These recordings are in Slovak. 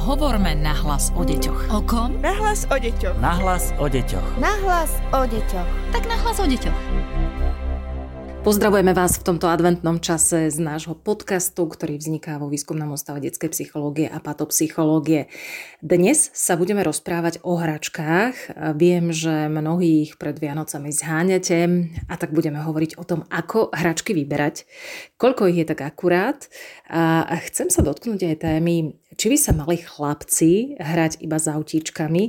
Hovorme nahlas o deťoch. O kom? Nahlas o deťoch. Nahlas o deťoch. Nahlas o deťoch. Tak nahlas o deťoch. Pozdravujeme vás v tomto adventnom čase z nášho podcastu, ktorý vzniká vo Výskumnom ústave detskej psychológie a patopsychológie. Dnes sa budeme rozprávať o hračkách. Viem, že mnohých pred Vianocami zháňate a tak budeme hovoriť o tom, ako hračky vyberať, koľko ich je tak akurát. A chcem sa dotknúť aj témy či by sa mali chlapci hrať iba s autíčkami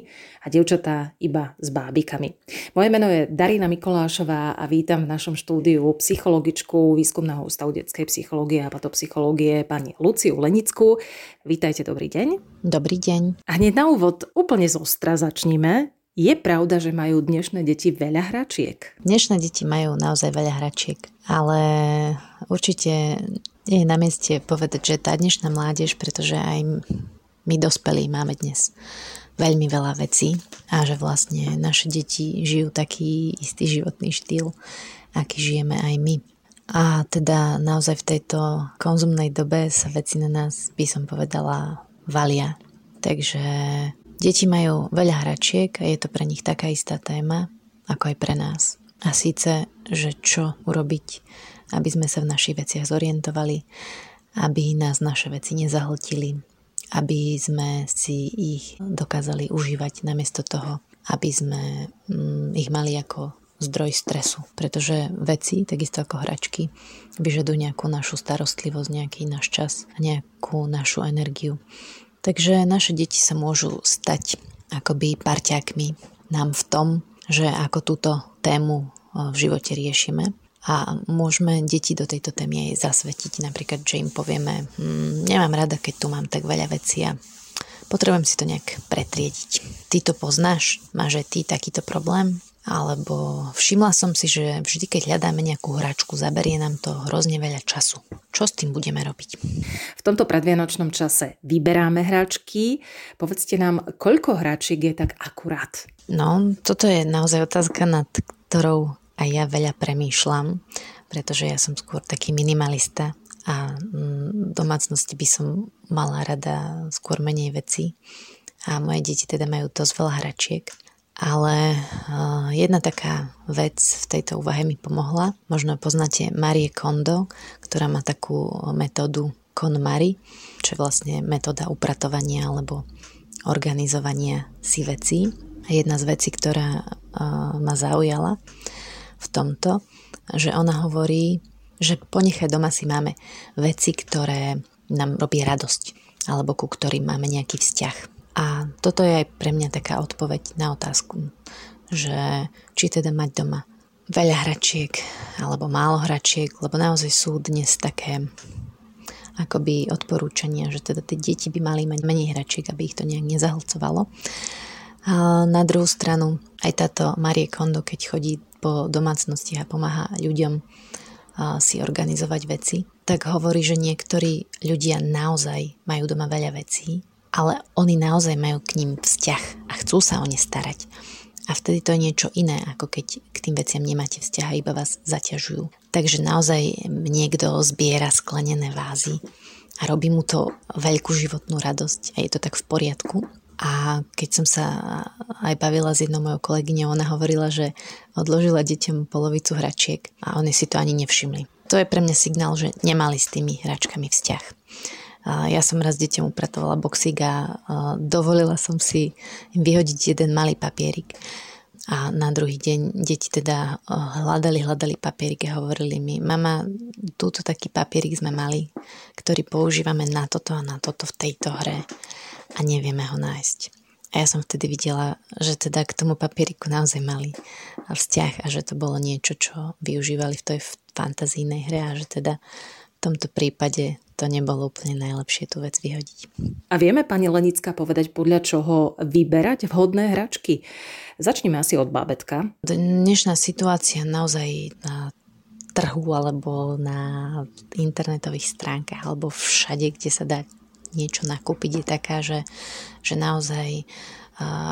a dievčatá iba s bábikami. Moje meno je Darina Mikolášová a vítam v našom štúdiu psychologičku Výskumného ústavu detskej psychológie a patopsychológie pani Luciu Lenickú. Vítajte, dobrý deň. Dobrý deň. A hneď na úvod úplne z ostra začníme. Je pravda, že majú dnešné deti veľa hračiek? Dnešné deti majú naozaj veľa hračiek, ale určite je na mieste povedať, že tá dnešná mládež, pretože aj my dospelí máme dnes veľmi veľa vecí a že vlastne naše deti žijú taký istý životný štýl, aký žijeme aj my. A teda naozaj v tejto konzumnej dobe sa veci na nás, by som povedala, valia. Takže deti majú veľa hračiek a je to pre nich taká istá téma, ako aj pre nás. A síce, že čo urobiť aby sme sa v našich veciach zorientovali, aby nás naše veci nezahltili, aby sme si ich dokázali užívať namiesto toho, aby sme mm, ich mali ako zdroj stresu, pretože veci, takisto ako hračky, vyžadujú nejakú našu starostlivosť, nejaký náš čas nejakú našu energiu. Takže naše deti sa môžu stať akoby parťákmi nám v tom, že ako túto tému v živote riešime a môžeme deti do tejto témy aj zasvetiť. Napríklad, že im povieme, hm, nemám rada, keď tu mám tak veľa vecí a potrebujem si to nejak pretriediť. Ty to poznáš? Máš aj ty takýto problém? Alebo všimla som si, že vždy, keď hľadáme nejakú hračku, zaberie nám to hrozne veľa času. Čo s tým budeme robiť? V tomto predvianočnom čase vyberáme hračky. Povedzte nám, koľko hračiek je tak akurát? No, toto je naozaj otázka, nad ktorou a ja veľa premýšľam, pretože ja som skôr taký minimalista a mm, v domácnosti by som mala rada skôr menej veci a moje deti teda majú dosť veľa hračiek. Ale jedna taká vec v tejto úvahe mi pomohla. Možno poznáte Marie Kondo, ktorá má takú metódu KonMari, čo je vlastne metóda upratovania alebo organizovania si vecí. Jedna z vecí, ktorá ma zaujala, v tomto, že ona hovorí, že ponechaj doma si máme veci, ktoré nám robí radosť alebo ku ktorým máme nejaký vzťah. A toto je aj pre mňa taká odpoveď na otázku, že či teda mať doma veľa hračiek alebo málo hračiek, lebo naozaj sú dnes také akoby odporúčania, že teda tie deti by mali mať menej hračiek, aby ich to nejak nezahlcovalo. A na druhú stranu aj táto Marie Kondo, keď chodí po domácnosti a pomáha ľuďom si organizovať veci, tak hovorí, že niektorí ľudia naozaj majú doma veľa vecí, ale oni naozaj majú k ním vzťah a chcú sa o ne starať. A vtedy to je niečo iné, ako keď k tým veciam nemáte vzťah a iba vás zaťažujú. Takže naozaj niekto zbiera sklenené vázy a robí mu to veľkú životnú radosť a je to tak v poriadku. A keď som sa aj bavila s jednou mojou kolegyňou, ona hovorila, že odložila deťom polovicu hračiek a oni si to ani nevšimli. To je pre mňa signál, že nemali s tými hračkami vzťah. Ja som raz deťom upratovala boxík a dovolila som si im vyhodiť jeden malý papierik. A na druhý deň deti teda hľadali, hľadali papierik a hovorili mi, mama, túto taký papierik sme mali, ktorý používame na toto a na toto v tejto hre a nevieme ho nájsť. A ja som vtedy videla, že teda k tomu papieriku naozaj mali vzťah a že to bolo niečo, čo využívali v tej fantazijnej hre a že teda v tomto prípade to nebolo úplne najlepšie tú vec vyhodiť. A vieme, pani Lenická, povedať podľa čoho vyberať vhodné hračky? Začneme asi od bábetka. Dnešná situácia naozaj na trhu alebo na internetových stránkach alebo všade, kde sa dá niečo nakúpiť, je taká, že, že naozaj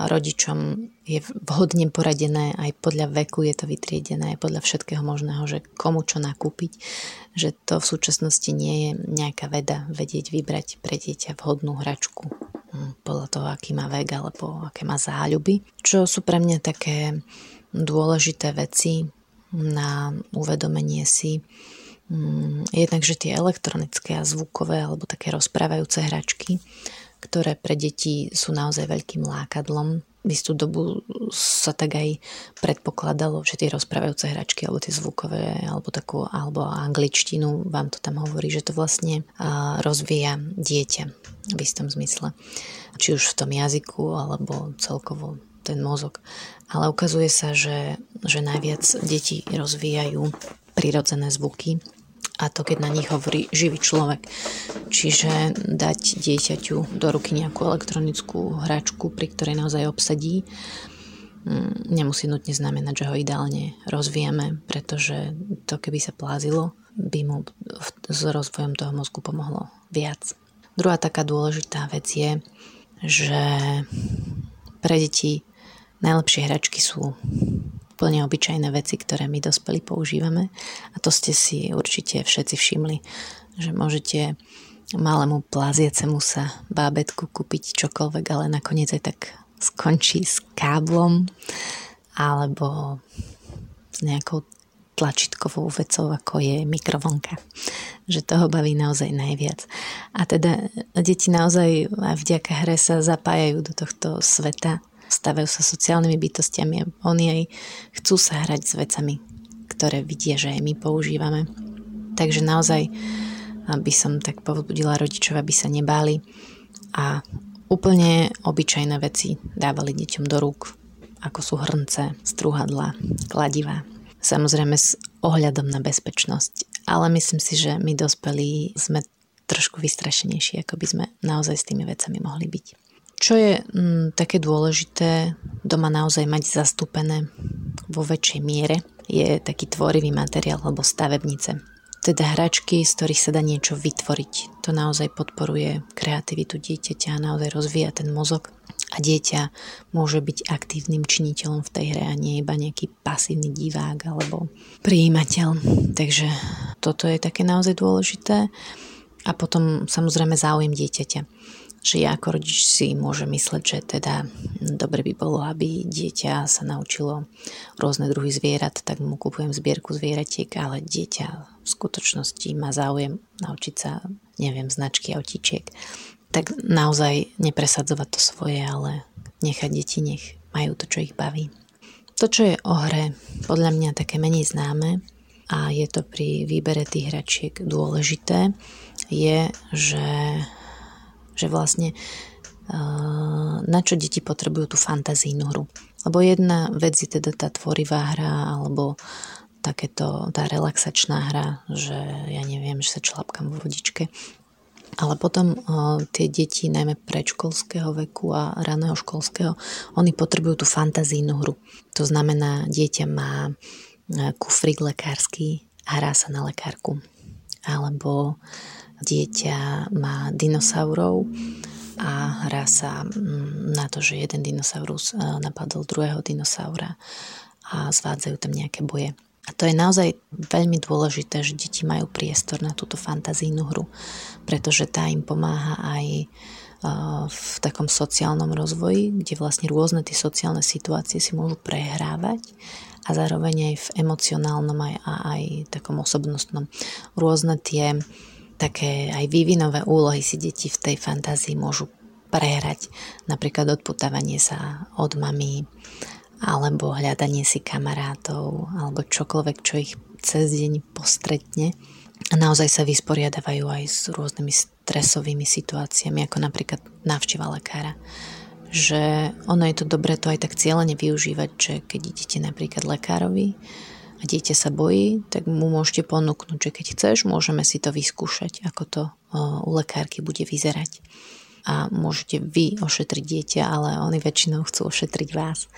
rodičom je vhodne poradené, aj podľa veku je to vytriedené, aj podľa všetkého možného, že komu čo nakúpiť, že to v súčasnosti nie je nejaká veda vedieť vybrať pre dieťa vhodnú hračku hm, podľa toho, aký má vek alebo aké má záľuby. Čo sú pre mňa také dôležité veci na uvedomenie si, jednak, že tie elektronické a zvukové alebo také rozprávajúce hračky, ktoré pre deti sú naozaj veľkým lákadlom, v istú dobu sa tak aj predpokladalo, že tie rozprávajúce hračky alebo tie zvukové alebo takú alebo angličtinu vám to tam hovorí, že to vlastne rozvíja dieťa v istom zmysle. Či už v tom jazyku alebo celkovo ten mozog. Ale ukazuje sa, že, že najviac deti rozvíjajú prirodzené zvuky a to keď na nich hovorí živý človek. Čiže dať dieťaťu do ruky nejakú elektronickú hračku, pri ktorej naozaj obsadí, mm, nemusí nutne znamenať, že ho ideálne rozvíjame, pretože to keby sa plázilo, by mu s rozvojom toho mozgu pomohlo viac. Druhá taká dôležitá vec je, že pre deti najlepšie hračky sú úplne obyčajné veci, ktoré my dospelí používame. A to ste si určite všetci všimli, že môžete malému plaziacemu sa bábetku kúpiť čokoľvek, ale nakoniec aj tak skončí s káblom alebo s nejakou tlačítkovou vecou, ako je mikrovlnka. Že toho baví naozaj najviac. A teda deti naozaj aj vďaka hre sa zapájajú do tohto sveta stavajú sa sociálnymi bytostiami. Oni aj chcú sa hrať s vecami, ktoré vidia, že aj my používame. Takže naozaj by som tak povzbudila rodičov, aby sa nebáli a úplne obyčajné veci dávali deťom do rúk, ako sú hrnce, strúhadla, kladiva. Samozrejme s ohľadom na bezpečnosť. Ale myslím si, že my dospelí sme trošku vystrašenejší, ako by sme naozaj s tými vecami mohli byť. Čo je mm, také dôležité doma naozaj mať zastúpené vo väčšej miere, je taký tvorivý materiál alebo stavebnice. Teda hračky, z ktorých sa dá niečo vytvoriť. To naozaj podporuje kreativitu dieťaťa naozaj rozvíja ten mozog. A dieťa môže byť aktívnym činiteľom v tej hre a nie iba nejaký pasívny divák alebo prijímateľ. Takže toto je také naozaj dôležité. A potom samozrejme záujem dieťaťa že ja ako rodič si môžem mysleť, že teda dobre by bolo, aby dieťa sa naučilo rôzne druhy zvierat, tak mu kúpujem zbierku zvieratiek, ale dieťa v skutočnosti má záujem naučiť sa, neviem, značky autíčiek. Tak naozaj nepresadzovať to svoje, ale nechať deti, nech majú to, čo ich baví. To, čo je o hre, podľa mňa také menej známe a je to pri výbere tých hračiek dôležité, je, že že vlastne na čo deti potrebujú tú fantazijnú hru. Lebo jedna vec je teda tá tvorivá hra alebo takéto, tá relaxačná hra, že ja neviem, že sa člapkám vo vodičke. Ale potom tie deti, najmä predškolského veku a raného školského, oni potrebujú tú fantazijnú hru. To znamená, dieťa má kufrik lekársky a hrá sa na lekárku. Alebo dieťa má dinosaurov a hrá sa mm, na to, že jeden dinosaurus e, napadol druhého dinosaura a zvádzajú tam nejaké boje. A to je naozaj veľmi dôležité, že deti majú priestor na túto fantazijnú hru, pretože tá im pomáha aj v takom sociálnom rozvoji, kde vlastne rôzne tie sociálne situácie si môžu prehrávať a zároveň aj v emocionálnom aj, a aj takom osobnostnom. Rôzne tie také aj vývinové úlohy si deti v tej fantázii môžu prehrať. Napríklad odputávanie sa od mami, alebo hľadanie si kamarátov, alebo čokoľvek, čo ich cez deň postretne. A naozaj sa vysporiadavajú aj s rôznymi stresovými situáciami, ako napríklad návšteva lekára. Že ono je to dobré to aj tak cieľene využívať, že keď idete napríklad lekárovi, a dieťa sa bojí, tak mu môžete ponúknuť, že keď chceš, môžeme si to vyskúšať, ako to u lekárky bude vyzerať. A môžete vy ošetriť dieťa, ale oni väčšinou chcú ošetriť vás.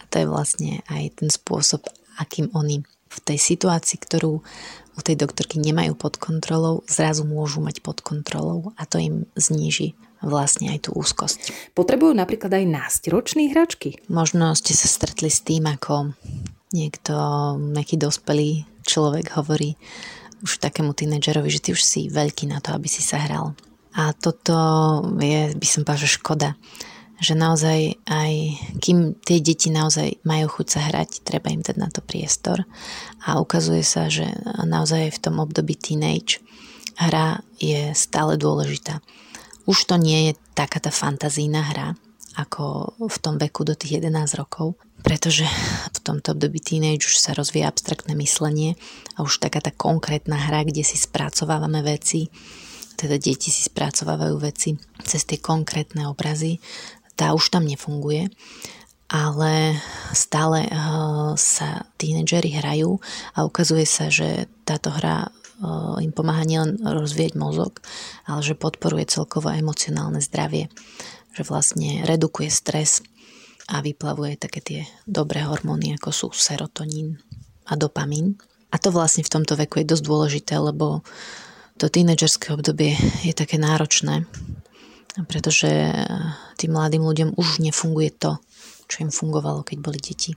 A to je vlastne aj ten spôsob, akým oni v tej situácii, ktorú u tej doktorky nemajú pod kontrolou, zrazu môžu mať pod kontrolou a to im zníži vlastne aj tú úzkosť. Potrebujú napríklad aj nástročné hračky? Možno ste sa stretli s tým, ako niekto, nejaký dospelý človek hovorí už takému tínedžerovi, že ty už si veľký na to, aby si sa hral. A toto je, by som povedala, škoda. Že naozaj aj, kým tie deti naozaj majú chuť sa hrať, treba im dať na to priestor. A ukazuje sa, že naozaj v tom období teenage hra je stále dôležitá. Už to nie je taká tá fantazína hra, ako v tom veku do tých 11 rokov, pretože v tomto období teenage už sa rozvíja abstraktné myslenie a už taká tá konkrétna hra, kde si spracovávame veci, teda deti si spracovávajú veci cez tie konkrétne obrazy, tá už tam nefunguje, ale stále uh, sa tínedžeri hrajú a ukazuje sa, že táto hra uh, im pomáha nielen rozvieť mozog, ale že podporuje celkovo emocionálne zdravie, že vlastne redukuje stres a vyplavuje také tie dobré hormóny, ako sú serotonín a dopamín. A to vlastne v tomto veku je dosť dôležité, lebo to tínedžerské obdobie je také náročné, pretože tým mladým ľuďom už nefunguje to, čo im fungovalo, keď boli deti.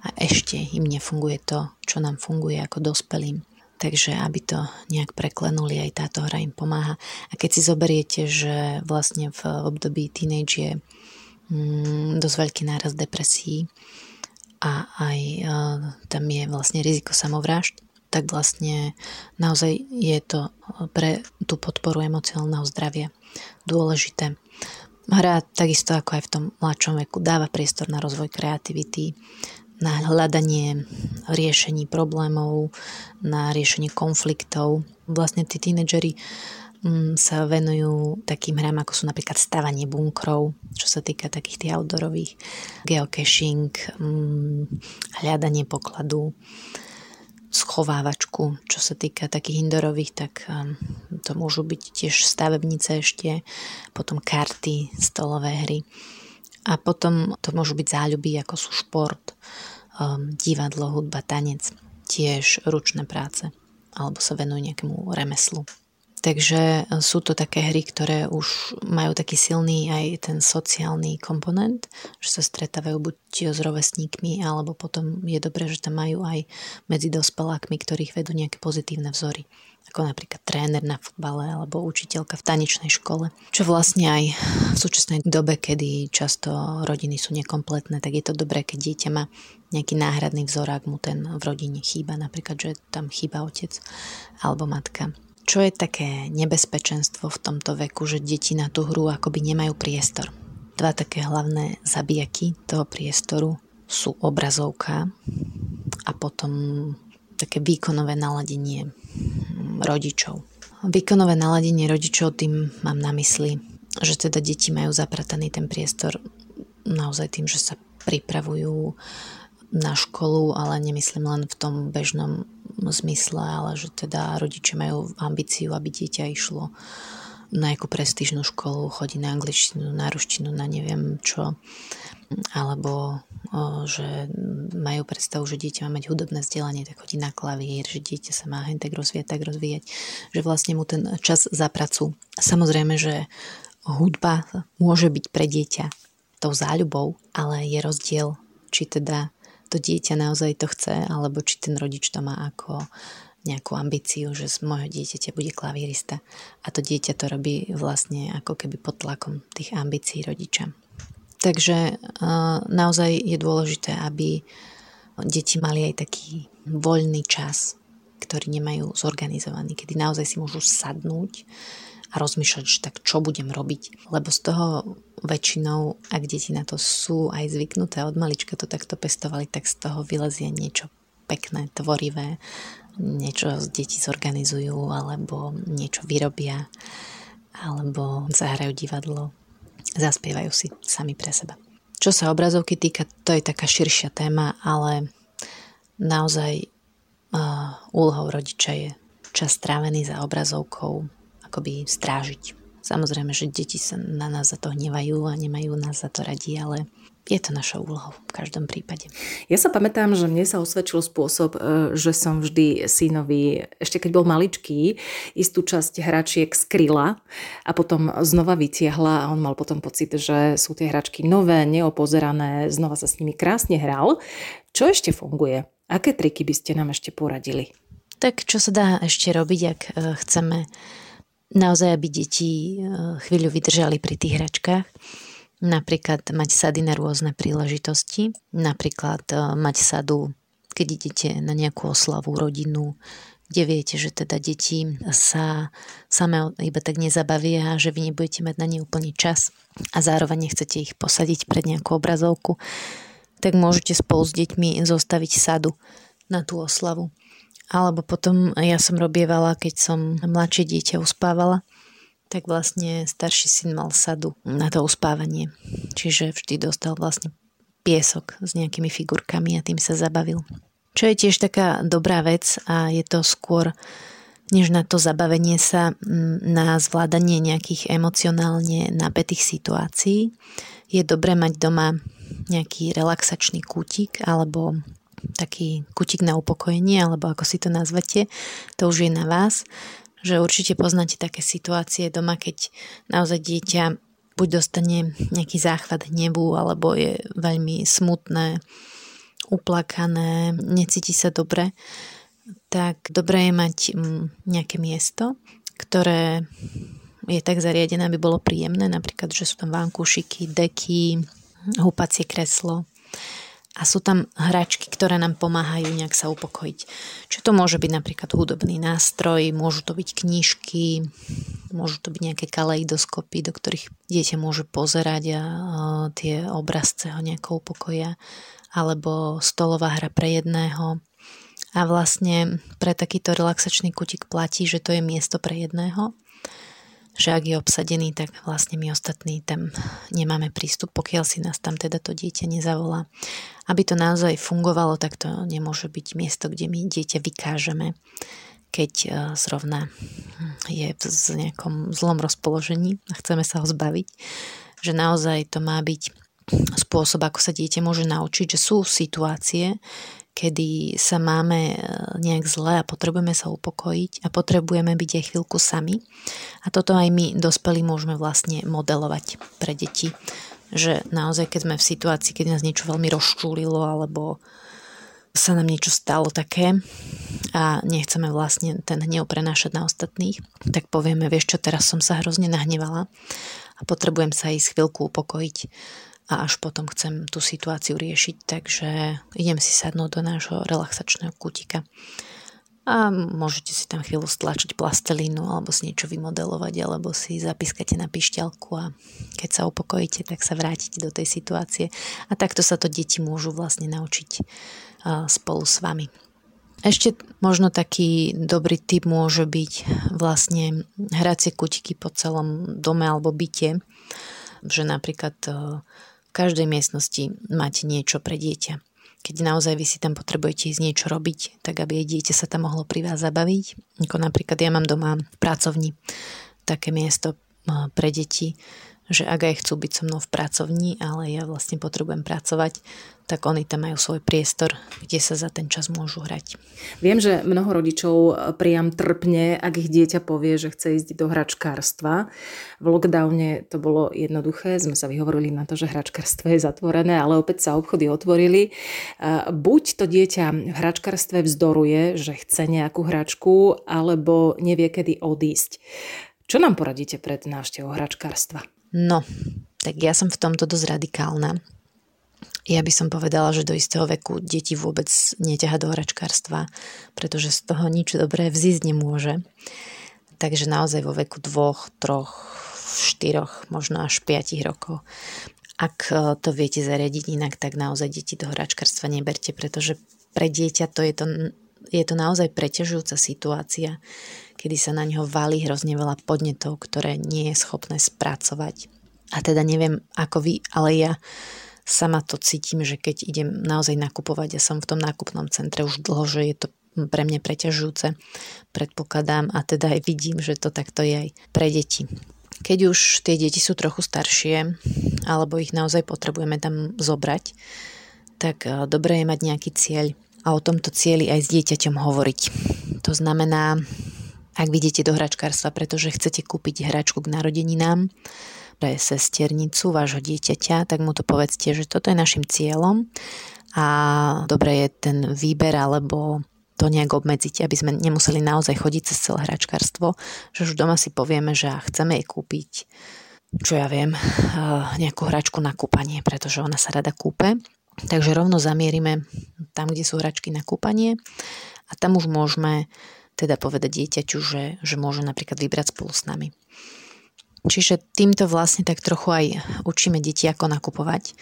A ešte im nefunguje to, čo nám funguje ako dospelým. Takže aby to nejak preklenuli, aj táto hra im pomáha. A keď si zoberiete, že vlastne v období teenage je mm, dosť veľký náraz depresí a aj uh, tam je vlastne riziko samovrážd, tak vlastne naozaj je to pre tú podporu emocionálneho zdravia dôležité. Hra takisto ako aj v tom mladšom veku dáva priestor na rozvoj kreativity, na hľadanie riešení problémov, na riešenie konfliktov. Vlastne tí tínedžeri mm, sa venujú takým hrám, ako sú napríklad stavanie bunkrov, čo sa týka takých tých outdoorových, geocaching, mm, hľadanie pokladu, schovávačku. Čo sa týka takých indorových, tak um, to môžu byť tiež stavebnice ešte, potom karty, stolové hry. A potom to môžu byť záľuby, ako sú šport, um, divadlo, hudba, tanec, tiež ručné práce, alebo sa venujú nejakému remeslu. Takže e, sú to také hry, ktoré už majú taký silný aj ten sociálny komponent, že sa stretávajú buď s rovesníkmi, alebo potom je dobré, že tam majú aj medzi dospelákmi, ktorých vedú nejaké pozitívne vzory ako napríklad tréner na futbale alebo učiteľka v tanečnej škole. Čo vlastne aj v súčasnej dobe, kedy často rodiny sú nekompletné, tak je to dobré, keď dieťa má nejaký náhradný vzor, ak mu ten v rodine chýba, napríklad, že tam chýba otec alebo matka. Čo je také nebezpečenstvo v tomto veku, že deti na tú hru akoby nemajú priestor? Dva také hlavné zabijaky toho priestoru sú obrazovka a potom také výkonové naladenie rodičov. Výkonové naladenie rodičov tým mám na mysli, že teda deti majú zaprataný ten priestor naozaj tým, že sa pripravujú na školu, ale nemyslím len v tom bežnom zmysle, ale že teda rodičia majú ambíciu, aby dieťa išlo na nejakú prestížnú školu, chodí na angličtinu, na ruštinu, na neviem čo, alebo o, že majú predstavu, že dieťa má mať hudobné vzdelanie, tak chodí na klavír, že dieťa sa má hen tak rozvíjať, tak rozvíjať, že vlastne mu ten čas za pracu. Samozrejme, že hudba môže byť pre dieťa tou záľubou, ale je rozdiel, či teda to dieťa naozaj to chce, alebo či ten rodič to má ako nejakú ambíciu, že z môjho dieťaťa bude klavírista. A to dieťa to robí vlastne ako keby pod tlakom tých ambícií rodiča. Takže naozaj je dôležité, aby deti mali aj taký voľný čas, ktorý nemajú zorganizovaný, kedy naozaj si môžu sadnúť a rozmýšľať, že tak čo budem robiť. Lebo z toho väčšinou, ak deti na to sú aj zvyknuté od malička to takto pestovali, tak z toho vylezie niečo pekné, tvorivé, niečo deti zorganizujú alebo niečo vyrobia alebo zahrajú divadlo, zaspievajú si sami pre seba. Čo sa obrazovky týka, to je taká širšia téma, ale naozaj uh, úlohou rodiča je čas strávený za obrazovkou, akoby strážiť. Samozrejme, že deti sa na nás za to hnevajú a nemajú nás za to radi, ale je to našou úlohou v každom prípade. Ja sa pamätám, že mne sa osvedčil spôsob, e, že som vždy synovi, ešte keď bol maličký, istú časť hračiek skryla a potom znova vytiahla a on mal potom pocit, že sú tie hračky nové, neopozerané, znova sa s nimi krásne hral. Čo ešte funguje? Aké triky by ste nám ešte poradili? Tak čo sa dá ešte robiť, ak e, chceme naozaj, aby deti e, chvíľu vydržali pri tých hračkách. Napríklad mať sady na rôzne príležitosti. Napríklad e, mať sadu, keď idete na nejakú oslavu, rodinu, kde viete, že teda deti sa same iba tak nezabavia a že vy nebudete mať na ne úplný čas a zároveň nechcete ich posadiť pred nejakú obrazovku, tak môžete spolu s deťmi zostaviť sadu na tú oslavu. Alebo potom ja som robievala, keď som mladšie dieťa uspávala, tak vlastne starší syn mal sadu na to uspávanie. Čiže vždy dostal vlastne piesok s nejakými figurkami a tým sa zabavil. Čo je tiež taká dobrá vec a je to skôr než na to zabavenie sa, na zvládanie nejakých emocionálne napätých situácií. Je dobré mať doma nejaký relaxačný kútik alebo taký kutik na upokojenie, alebo ako si to nazvete, to už je na vás, že určite poznáte také situácie doma, keď naozaj dieťa buď dostane nejaký záchvat hnevu, alebo je veľmi smutné, uplakané, necíti sa dobre, tak dobré je mať mm, nejaké miesto, ktoré je tak zariadené, aby bolo príjemné, napríklad, že sú tam vankúšiky, deky, húpacie kreslo a sú tam hračky, ktoré nám pomáhajú nejak sa upokojiť. Čo to môže byť napríklad hudobný nástroj, môžu to byť knižky, môžu to byť nejaké kaleidoskopy, do ktorých dieťa môže pozerať a tie obrazce ho nejako upokoja alebo stolová hra pre jedného. A vlastne pre takýto relaxačný kutik platí, že to je miesto pre jedného, že ak je obsadený, tak vlastne my ostatní tam nemáme prístup, pokiaľ si nás tam teda to dieťa nezavolá. Aby to naozaj fungovalo, tak to nemôže byť miesto, kde my dieťa vykážeme, keď e, zrovna je v nejakom zlom rozpoložení a chceme sa ho zbaviť. Že naozaj to má byť spôsob, ako sa dieťa môže naučiť, že sú situácie, kedy sa máme e, nejak zle a potrebujeme sa upokojiť a potrebujeme byť aj chvíľku sami. A toto aj my, dospelí, môžeme vlastne modelovať pre deti. Že naozaj, keď sme v situácii, keď nás niečo veľmi rozčúlilo alebo sa nám niečo stalo také a nechceme vlastne ten hnev prenášať na ostatných, tak povieme, vieš čo, teraz som sa hrozne nahnevala a potrebujem sa ísť chvíľku upokojiť a až potom chcem tú situáciu riešiť, takže idem si sadnúť do nášho relaxačného kutika. A môžete si tam chvíľu stlačiť plastelínu alebo si niečo vymodelovať alebo si zapískate na pišťalku a keď sa upokojíte, tak sa vrátite do tej situácie. A takto sa to deti môžu vlastne naučiť spolu s vami. Ešte možno taký dobrý tip môže byť vlastne hracie kutiky po celom dome alebo byte, že napríklad v každej miestnosti máte niečo pre dieťa. Keď naozaj vy si tam potrebujete ísť niečo robiť, tak aby aj dieťa sa tam mohlo pri vás zabaviť. Ako napríklad ja mám doma v pracovni také miesto pre deti, že ak aj chcú byť so mnou v pracovni, ale ja vlastne potrebujem pracovať, tak oni tam majú svoj priestor, kde sa za ten čas môžu hrať. Viem, že mnoho rodičov priam trpne, ak ich dieťa povie, že chce ísť do hračkárstva. V lockdowne to bolo jednoduché, sme sa vyhovorili na to, že hračkárstvo je zatvorené, ale opäť sa obchody otvorili. Buď to dieťa v hračkárstve vzdoruje, že chce nejakú hračku, alebo nevie, kedy odísť. Čo nám poradíte pred návštevou hračkárstva? No, tak ja som v tomto dosť radikálna. Ja by som povedala, že do istého veku deti vôbec neťaha do hračkárstva, pretože z toho nič dobré vzísť nemôže. Takže naozaj vo veku dvoch, troch, štyroch, možno až piatich rokov. Ak e, to viete zariadiť inak, tak naozaj deti do hračkárstva neberte, pretože pre dieťa to je to, je to naozaj preťažujúca situácia kedy sa na ňo valí hrozne veľa podnetov, ktoré nie je schopné spracovať. A teda neviem ako vy, ale ja sama to cítim, že keď idem naozaj nakupovať, ja som v tom nákupnom centre už dlho, že je to pre mňa preťažujúce, predpokladám a teda aj vidím, že to takto je aj pre deti. Keď už tie deti sú trochu staršie, alebo ich naozaj potrebujeme tam zobrať, tak eh, dobré je mať nejaký cieľ a o tomto cieli aj s dieťaťom hovoriť. To znamená, ak vidíte do hračkárstva, pretože chcete kúpiť hračku k narodeninám pre sesternicu vášho dieťaťa, tak mu to povedzte, že toto je našim cieľom a dobre je ten výber alebo to nejak obmedziť, aby sme nemuseli naozaj chodiť cez celé hračkárstvo, že už doma si povieme, že chceme jej kúpiť, čo ja viem, eh, nejakú hračku na kúpanie, pretože ona sa rada kúpe. Takže rovno zamierime tam, kde sú hračky na kúpanie a tam už môžeme teda povedať dieťaťu, že, že môže napríklad vybrať spolu s nami. Čiže týmto vlastne tak trochu aj učíme deti, ako nakupovať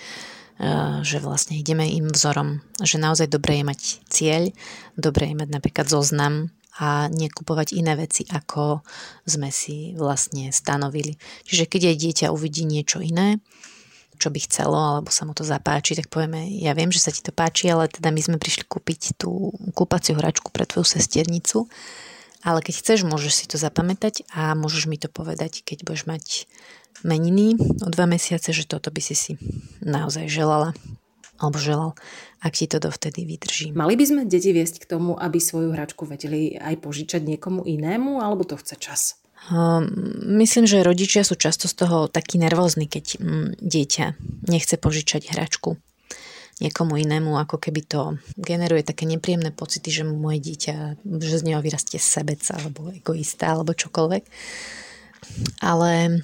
Eh, že vlastne ideme im vzorom, že naozaj dobre je mať cieľ, dobre je mať napríklad zoznam a nekupovať iné veci, ako sme si vlastne stanovili. Čiže keď aj dieťa uvidí niečo iné, čo by chcelo, alebo sa mu to zapáči, tak povieme, ja viem, že sa ti to páči, ale teda my sme prišli kúpiť tú kúpaciu hračku pre tvoju sesternicu, ale keď chceš, môžeš si to zapamätať a môžeš mi to povedať, keď budeš mať meniny o dva mesiace, že toto by si si naozaj želala alebo želal, ak ti to dovtedy vydrží. Mali by sme deti viesť k tomu, aby svoju hračku vedeli aj požičať niekomu inému, alebo to chce čas? Um, myslím, že rodičia sú často z toho takí nervózni, keď um, dieťa nechce požičať hračku niekomu inému, ako keby to generuje také nepríjemné pocity, že moje dieťa, že z neho vyrastie sebec alebo egoista alebo čokoľvek. Ale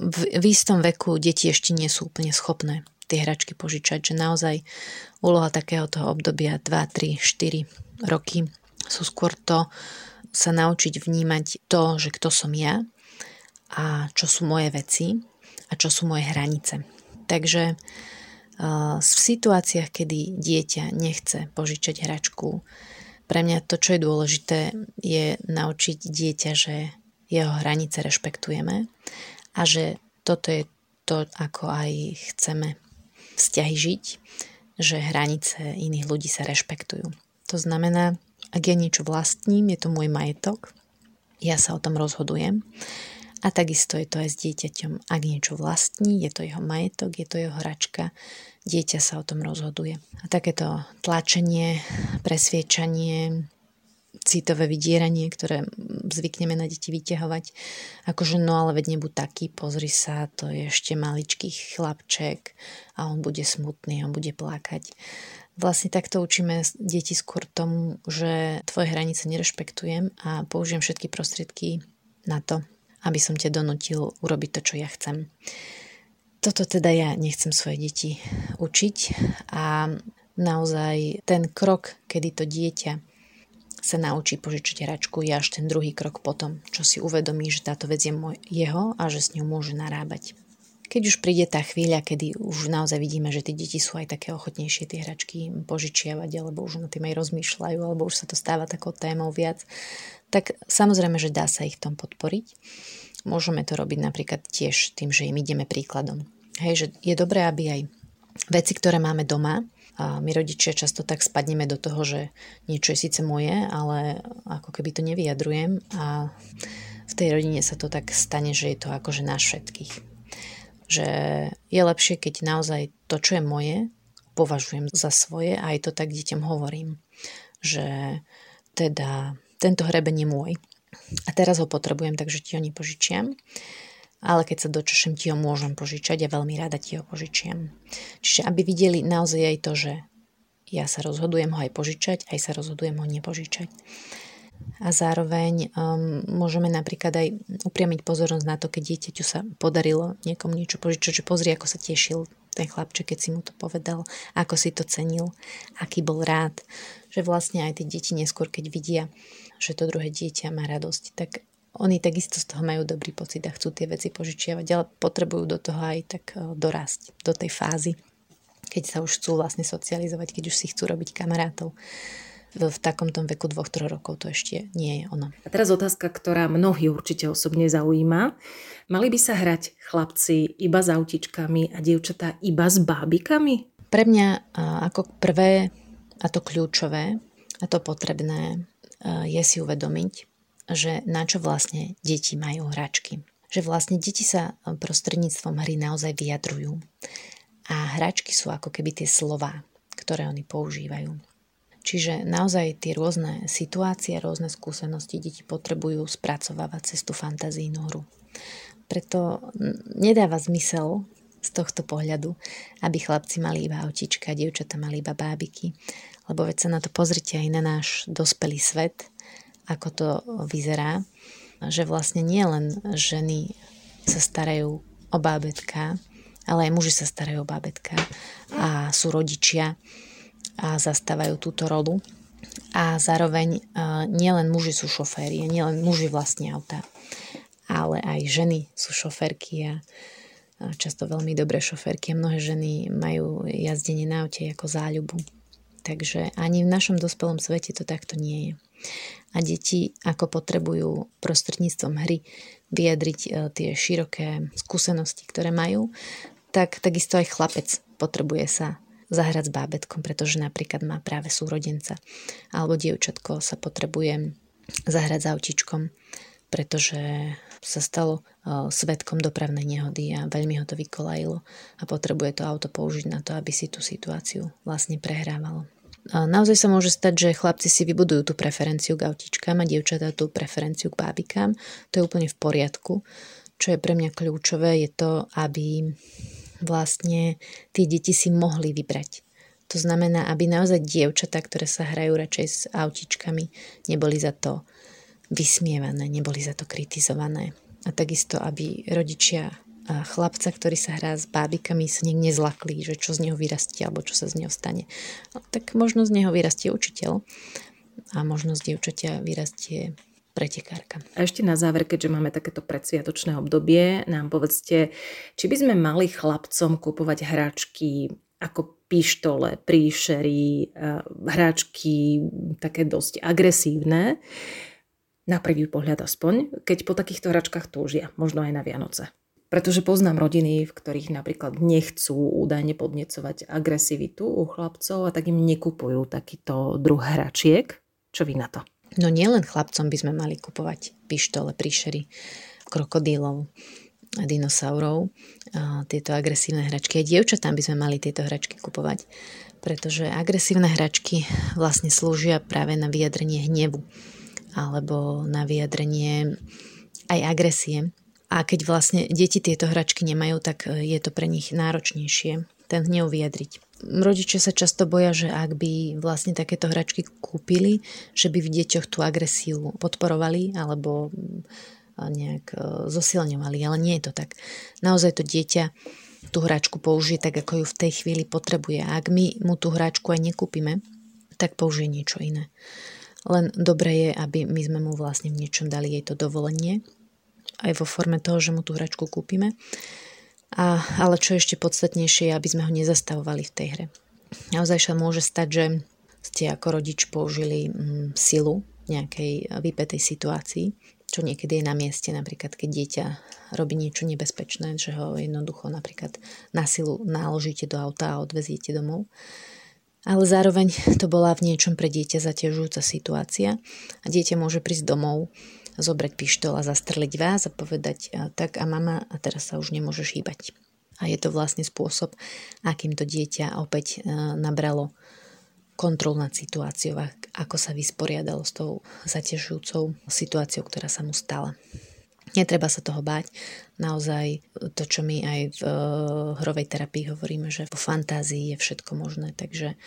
v, v istom veku deti ešte nie sú úplne schopné tie hračky požičať, že naozaj úloha takého toho obdobia 2, 3, 4 roky sú skôr to sa naučiť vnímať to, že kto som ja a čo sú moje veci a čo sú moje hranice. Takže v situáciách, kedy dieťa nechce požičať hračku, pre mňa to, čo je dôležité, je naučiť dieťa, že jeho hranice rešpektujeme a že toto je to, ako aj chceme vzťahy žiť, že hranice iných ľudí sa rešpektujú. To znamená, ak ja niečo vlastním, je to môj majetok, ja sa o tom rozhodujem a takisto je to aj s dieťaťom. Ak niečo vlastní, je to jeho majetok, je to jeho hračka, dieťa sa o tom rozhoduje. A takéto tlačenie, presviečanie, citové vydieranie, ktoré zvykneme na deti vyťahovať. Akože no ale veď nebuď taký, pozri sa, to je ešte maličký chlapček a on bude smutný, on bude plakať. Vlastne takto učíme deti skôr tomu, že tvoje hranice nerešpektujem a použijem všetky prostriedky na to, aby som ťa donutil urobiť to, čo ja chcem. Toto teda ja nechcem svoje deti učiť a naozaj ten krok, kedy to dieťa sa naučí požičať hračku, je až ten druhý krok potom, čo si uvedomí, že táto vec je môj, jeho a že s ňou môže narábať. Keď už príde tá chvíľa, kedy už naozaj vidíme, že tie deti sú aj také ochotnejšie tie hračky požičiavať, alebo už na tým aj rozmýšľajú, alebo už sa to stáva takou témou viac, tak samozrejme, že dá sa ich tom podporiť. Môžeme to robiť napríklad tiež tým, že im ideme príkladom. Hej, že je dobré, aby aj veci, ktoré máme doma, a my rodičia často tak spadneme do toho, že niečo je síce moje, ale ako keby to nevyjadrujem a v tej rodine sa to tak stane, že je to akože náš všetkých. Že je lepšie, keď naozaj to, čo je moje, považujem za svoje a aj to tak deťom hovorím. Že teda tento hreben je môj a teraz ho potrebujem, takže ti ho nepožičiam ale keď sa dočešem, ti ho môžem požičať a veľmi rada ti ho požičiam. Čiže aby videli naozaj aj to, že ja sa rozhodujem ho aj požičať, aj sa rozhodujem ho nepožičať. A zároveň um, môžeme napríklad aj upriamiť pozornosť na to, keď dieťaťu sa podarilo niekomu niečo požičať, že pozri, ako sa tešil ten chlapček, keď si mu to povedal, ako si to cenil, aký bol rád. Že vlastne aj tie deti neskôr, keď vidia, že to druhé dieťa má radosť, tak oni takisto z toho majú dobrý pocit a chcú tie veci požičiavať, ale potrebujú do toho aj tak e, dorásť, do tej fázy, keď sa už chcú vlastne socializovať, keď už si chcú robiť kamarátov. V, v takomto veku dvoch, troch rokov to ešte nie je ono. A teraz otázka, ktorá mnohí určite osobne zaujíma. Mali by sa hrať chlapci iba s autičkami a dievčatá iba s bábikami? Pre mňa ako prvé a to kľúčové a to potrebné je si uvedomiť, že na čo vlastne deti majú hračky. Že vlastne deti sa prostredníctvom hry naozaj vyjadrujú. A hračky sú ako keby tie slova, ktoré oni používajú. Čiže naozaj tie rôzne situácie, rôzne skúsenosti deti potrebujú spracovávať cez tú fantazijnú hru. Preto nedáva zmysel z tohto pohľadu, aby chlapci mali iba autička, dievčata mali iba bábiky, Lebo veď sa na to pozrite aj na náš dospelý svet, ako to vyzerá, že vlastne nie len ženy sa starajú o bábetka, ale aj muži sa starajú o bábetka a sú rodičia a zastávajú túto rolu. A zároveň nielen muži sú šoféri, nielen muži vlastnia auta, ale aj ženy sú šoférky a často veľmi dobré šoférky a mnohé ženy majú jazdenie na aute ako záľubu. Takže ani v našom dospelom svete to takto nie je. A deti, ako potrebujú prostredníctvom hry vyjadriť e, tie široké skúsenosti, ktoré majú, tak takisto aj chlapec potrebuje sa zahrať s bábetkom, pretože napríklad má práve súrodenca. Alebo dievčatko sa potrebuje zahrať s autičkom, pretože sa stalo uh, svetkom dopravnej nehody a veľmi ho to vykolajilo a potrebuje to auto použiť na to, aby si tú situáciu vlastne prehrávalo. Naozaj sa môže stať, že chlapci si vybudujú tú preferenciu k autičkám a dievčatá tú preferenciu k bábikám. To je úplne v poriadku. Čo je pre mňa kľúčové, je to, aby vlastne tie deti si mohli vybrať. To znamená, aby naozaj dievčatá, ktoré sa hrajú radšej s autičkami, neboli za to vysmievané, neboli za to kritizované. A takisto, aby rodičia a chlapca, ktorý sa hrá s bábikami, sa niekde nezlakli, že čo z neho vyrastie alebo čo sa z neho stane. Tak možno z neho vyrastie učiteľ a možno z dievčatia vyrastie pretekárka. A ešte na záver, keďže máme takéto predsviatočné obdobie, nám povedzte, či by sme mali chlapcom kupovať hračky ako pištole, príšery, hráčky také dosť agresívne, na prvý pohľad aspoň, keď po takýchto hračkách túžia, možno aj na Vianoce. Pretože poznám rodiny, v ktorých napríklad nechcú údajne podnecovať agresivitu u chlapcov a tak im nekupujú takýto druh hračiek. Čo vy na to? No nielen chlapcom by sme mali kupovať pištole, príšery, krokodílov, dinosaurov, tieto agresívne hračky. Aj dievčatám by sme mali tieto hračky kupovať, pretože agresívne hračky vlastne slúžia práve na vyjadrenie hnevu alebo na vyjadrenie aj agresie. A keď vlastne deti tieto hračky nemajú, tak je to pre nich náročnejšie ten hnev vyjadriť. Rodičia sa často boja, že ak by vlastne takéto hračky kúpili, že by v deťoch tú agresiu podporovali alebo mm, nejak e, zosilňovali, ale nie je to tak. Naozaj to dieťa tú hračku použije tak, ako ju v tej chvíli potrebuje. A ak my mu tú hračku aj nekúpime, tak použije niečo iné. Len dobre je, aby my sme mu vlastne v niečom dali jej to dovolenie, aj vo forme toho, že mu tú hračku kúpime. A, ale čo ešte podstatnejšie je, aby sme ho nezastavovali v tej hre. Naozaj sa môže stať, že ste ako rodič použili mm, silu v nejakej vypetej situácii, čo niekedy je na mieste, napríklad keď dieťa robí niečo nebezpečné, že ho jednoducho napríklad na silu naložíte do auta a odveziete domov ale zároveň to bola v niečom pre dieťa zaťažujúca situácia a dieťa môže prísť domov, zobrať pištol a zastreliť vás a povedať tak a mama a teraz sa už nemôžeš hýbať. A je to vlastne spôsob, akým to dieťa opäť e, nabralo kontrol nad situáciou ako sa vysporiadalo s tou zaťažujúcou situáciou, ktorá sa mu stala. Netreba sa toho báť. Naozaj to, čo my aj v uh, hrovej terapii hovoríme, že vo fantázii je všetko možné. Takže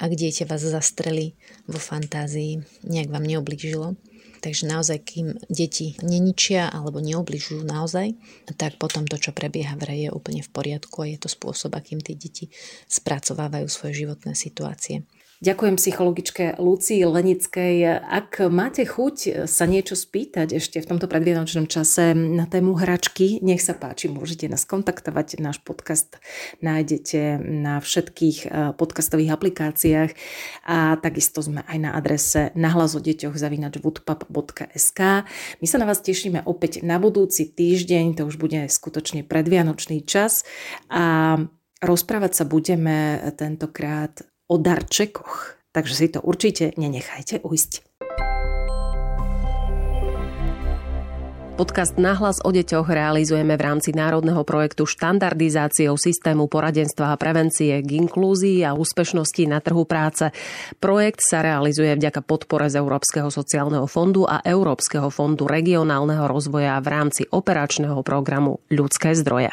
ak dieťa vás zastrelí vo fantázii, nejak vám neoblížilo, Takže naozaj, kým deti neničia alebo neobližujú naozaj, tak potom to, čo prebieha v hre, je úplne v poriadku a je to spôsob, akým tie deti spracovávajú svoje životné situácie. Ďakujem psychologičke Lucii Lenickej. Ak máte chuť sa niečo spýtať ešte v tomto predvianočnom čase na tému hračky, nech sa páči, môžete nás kontaktovať. Náš podcast nájdete na všetkých eh, podcastových aplikáciách a takisto sme aj na adrese nahlas o. My sa na vás tešíme opäť na budúci týždeň, to už bude skutočne predvianočný čas a rozprávať sa budeme tentokrát o darčekoch. Takže si to určite nenechajte ujsť. Podcast Nahlas o deťoch realizujeme v rámci národného projektu štandardizáciou systému poradenstva a prevencie k inklúzii a úspešnosti na trhu práce. Projekt sa realizuje vďaka podpore z Európskeho sociálneho fondu a Európskeho fondu regionálneho rozvoja v rámci operačného programu Ľudské zdroje.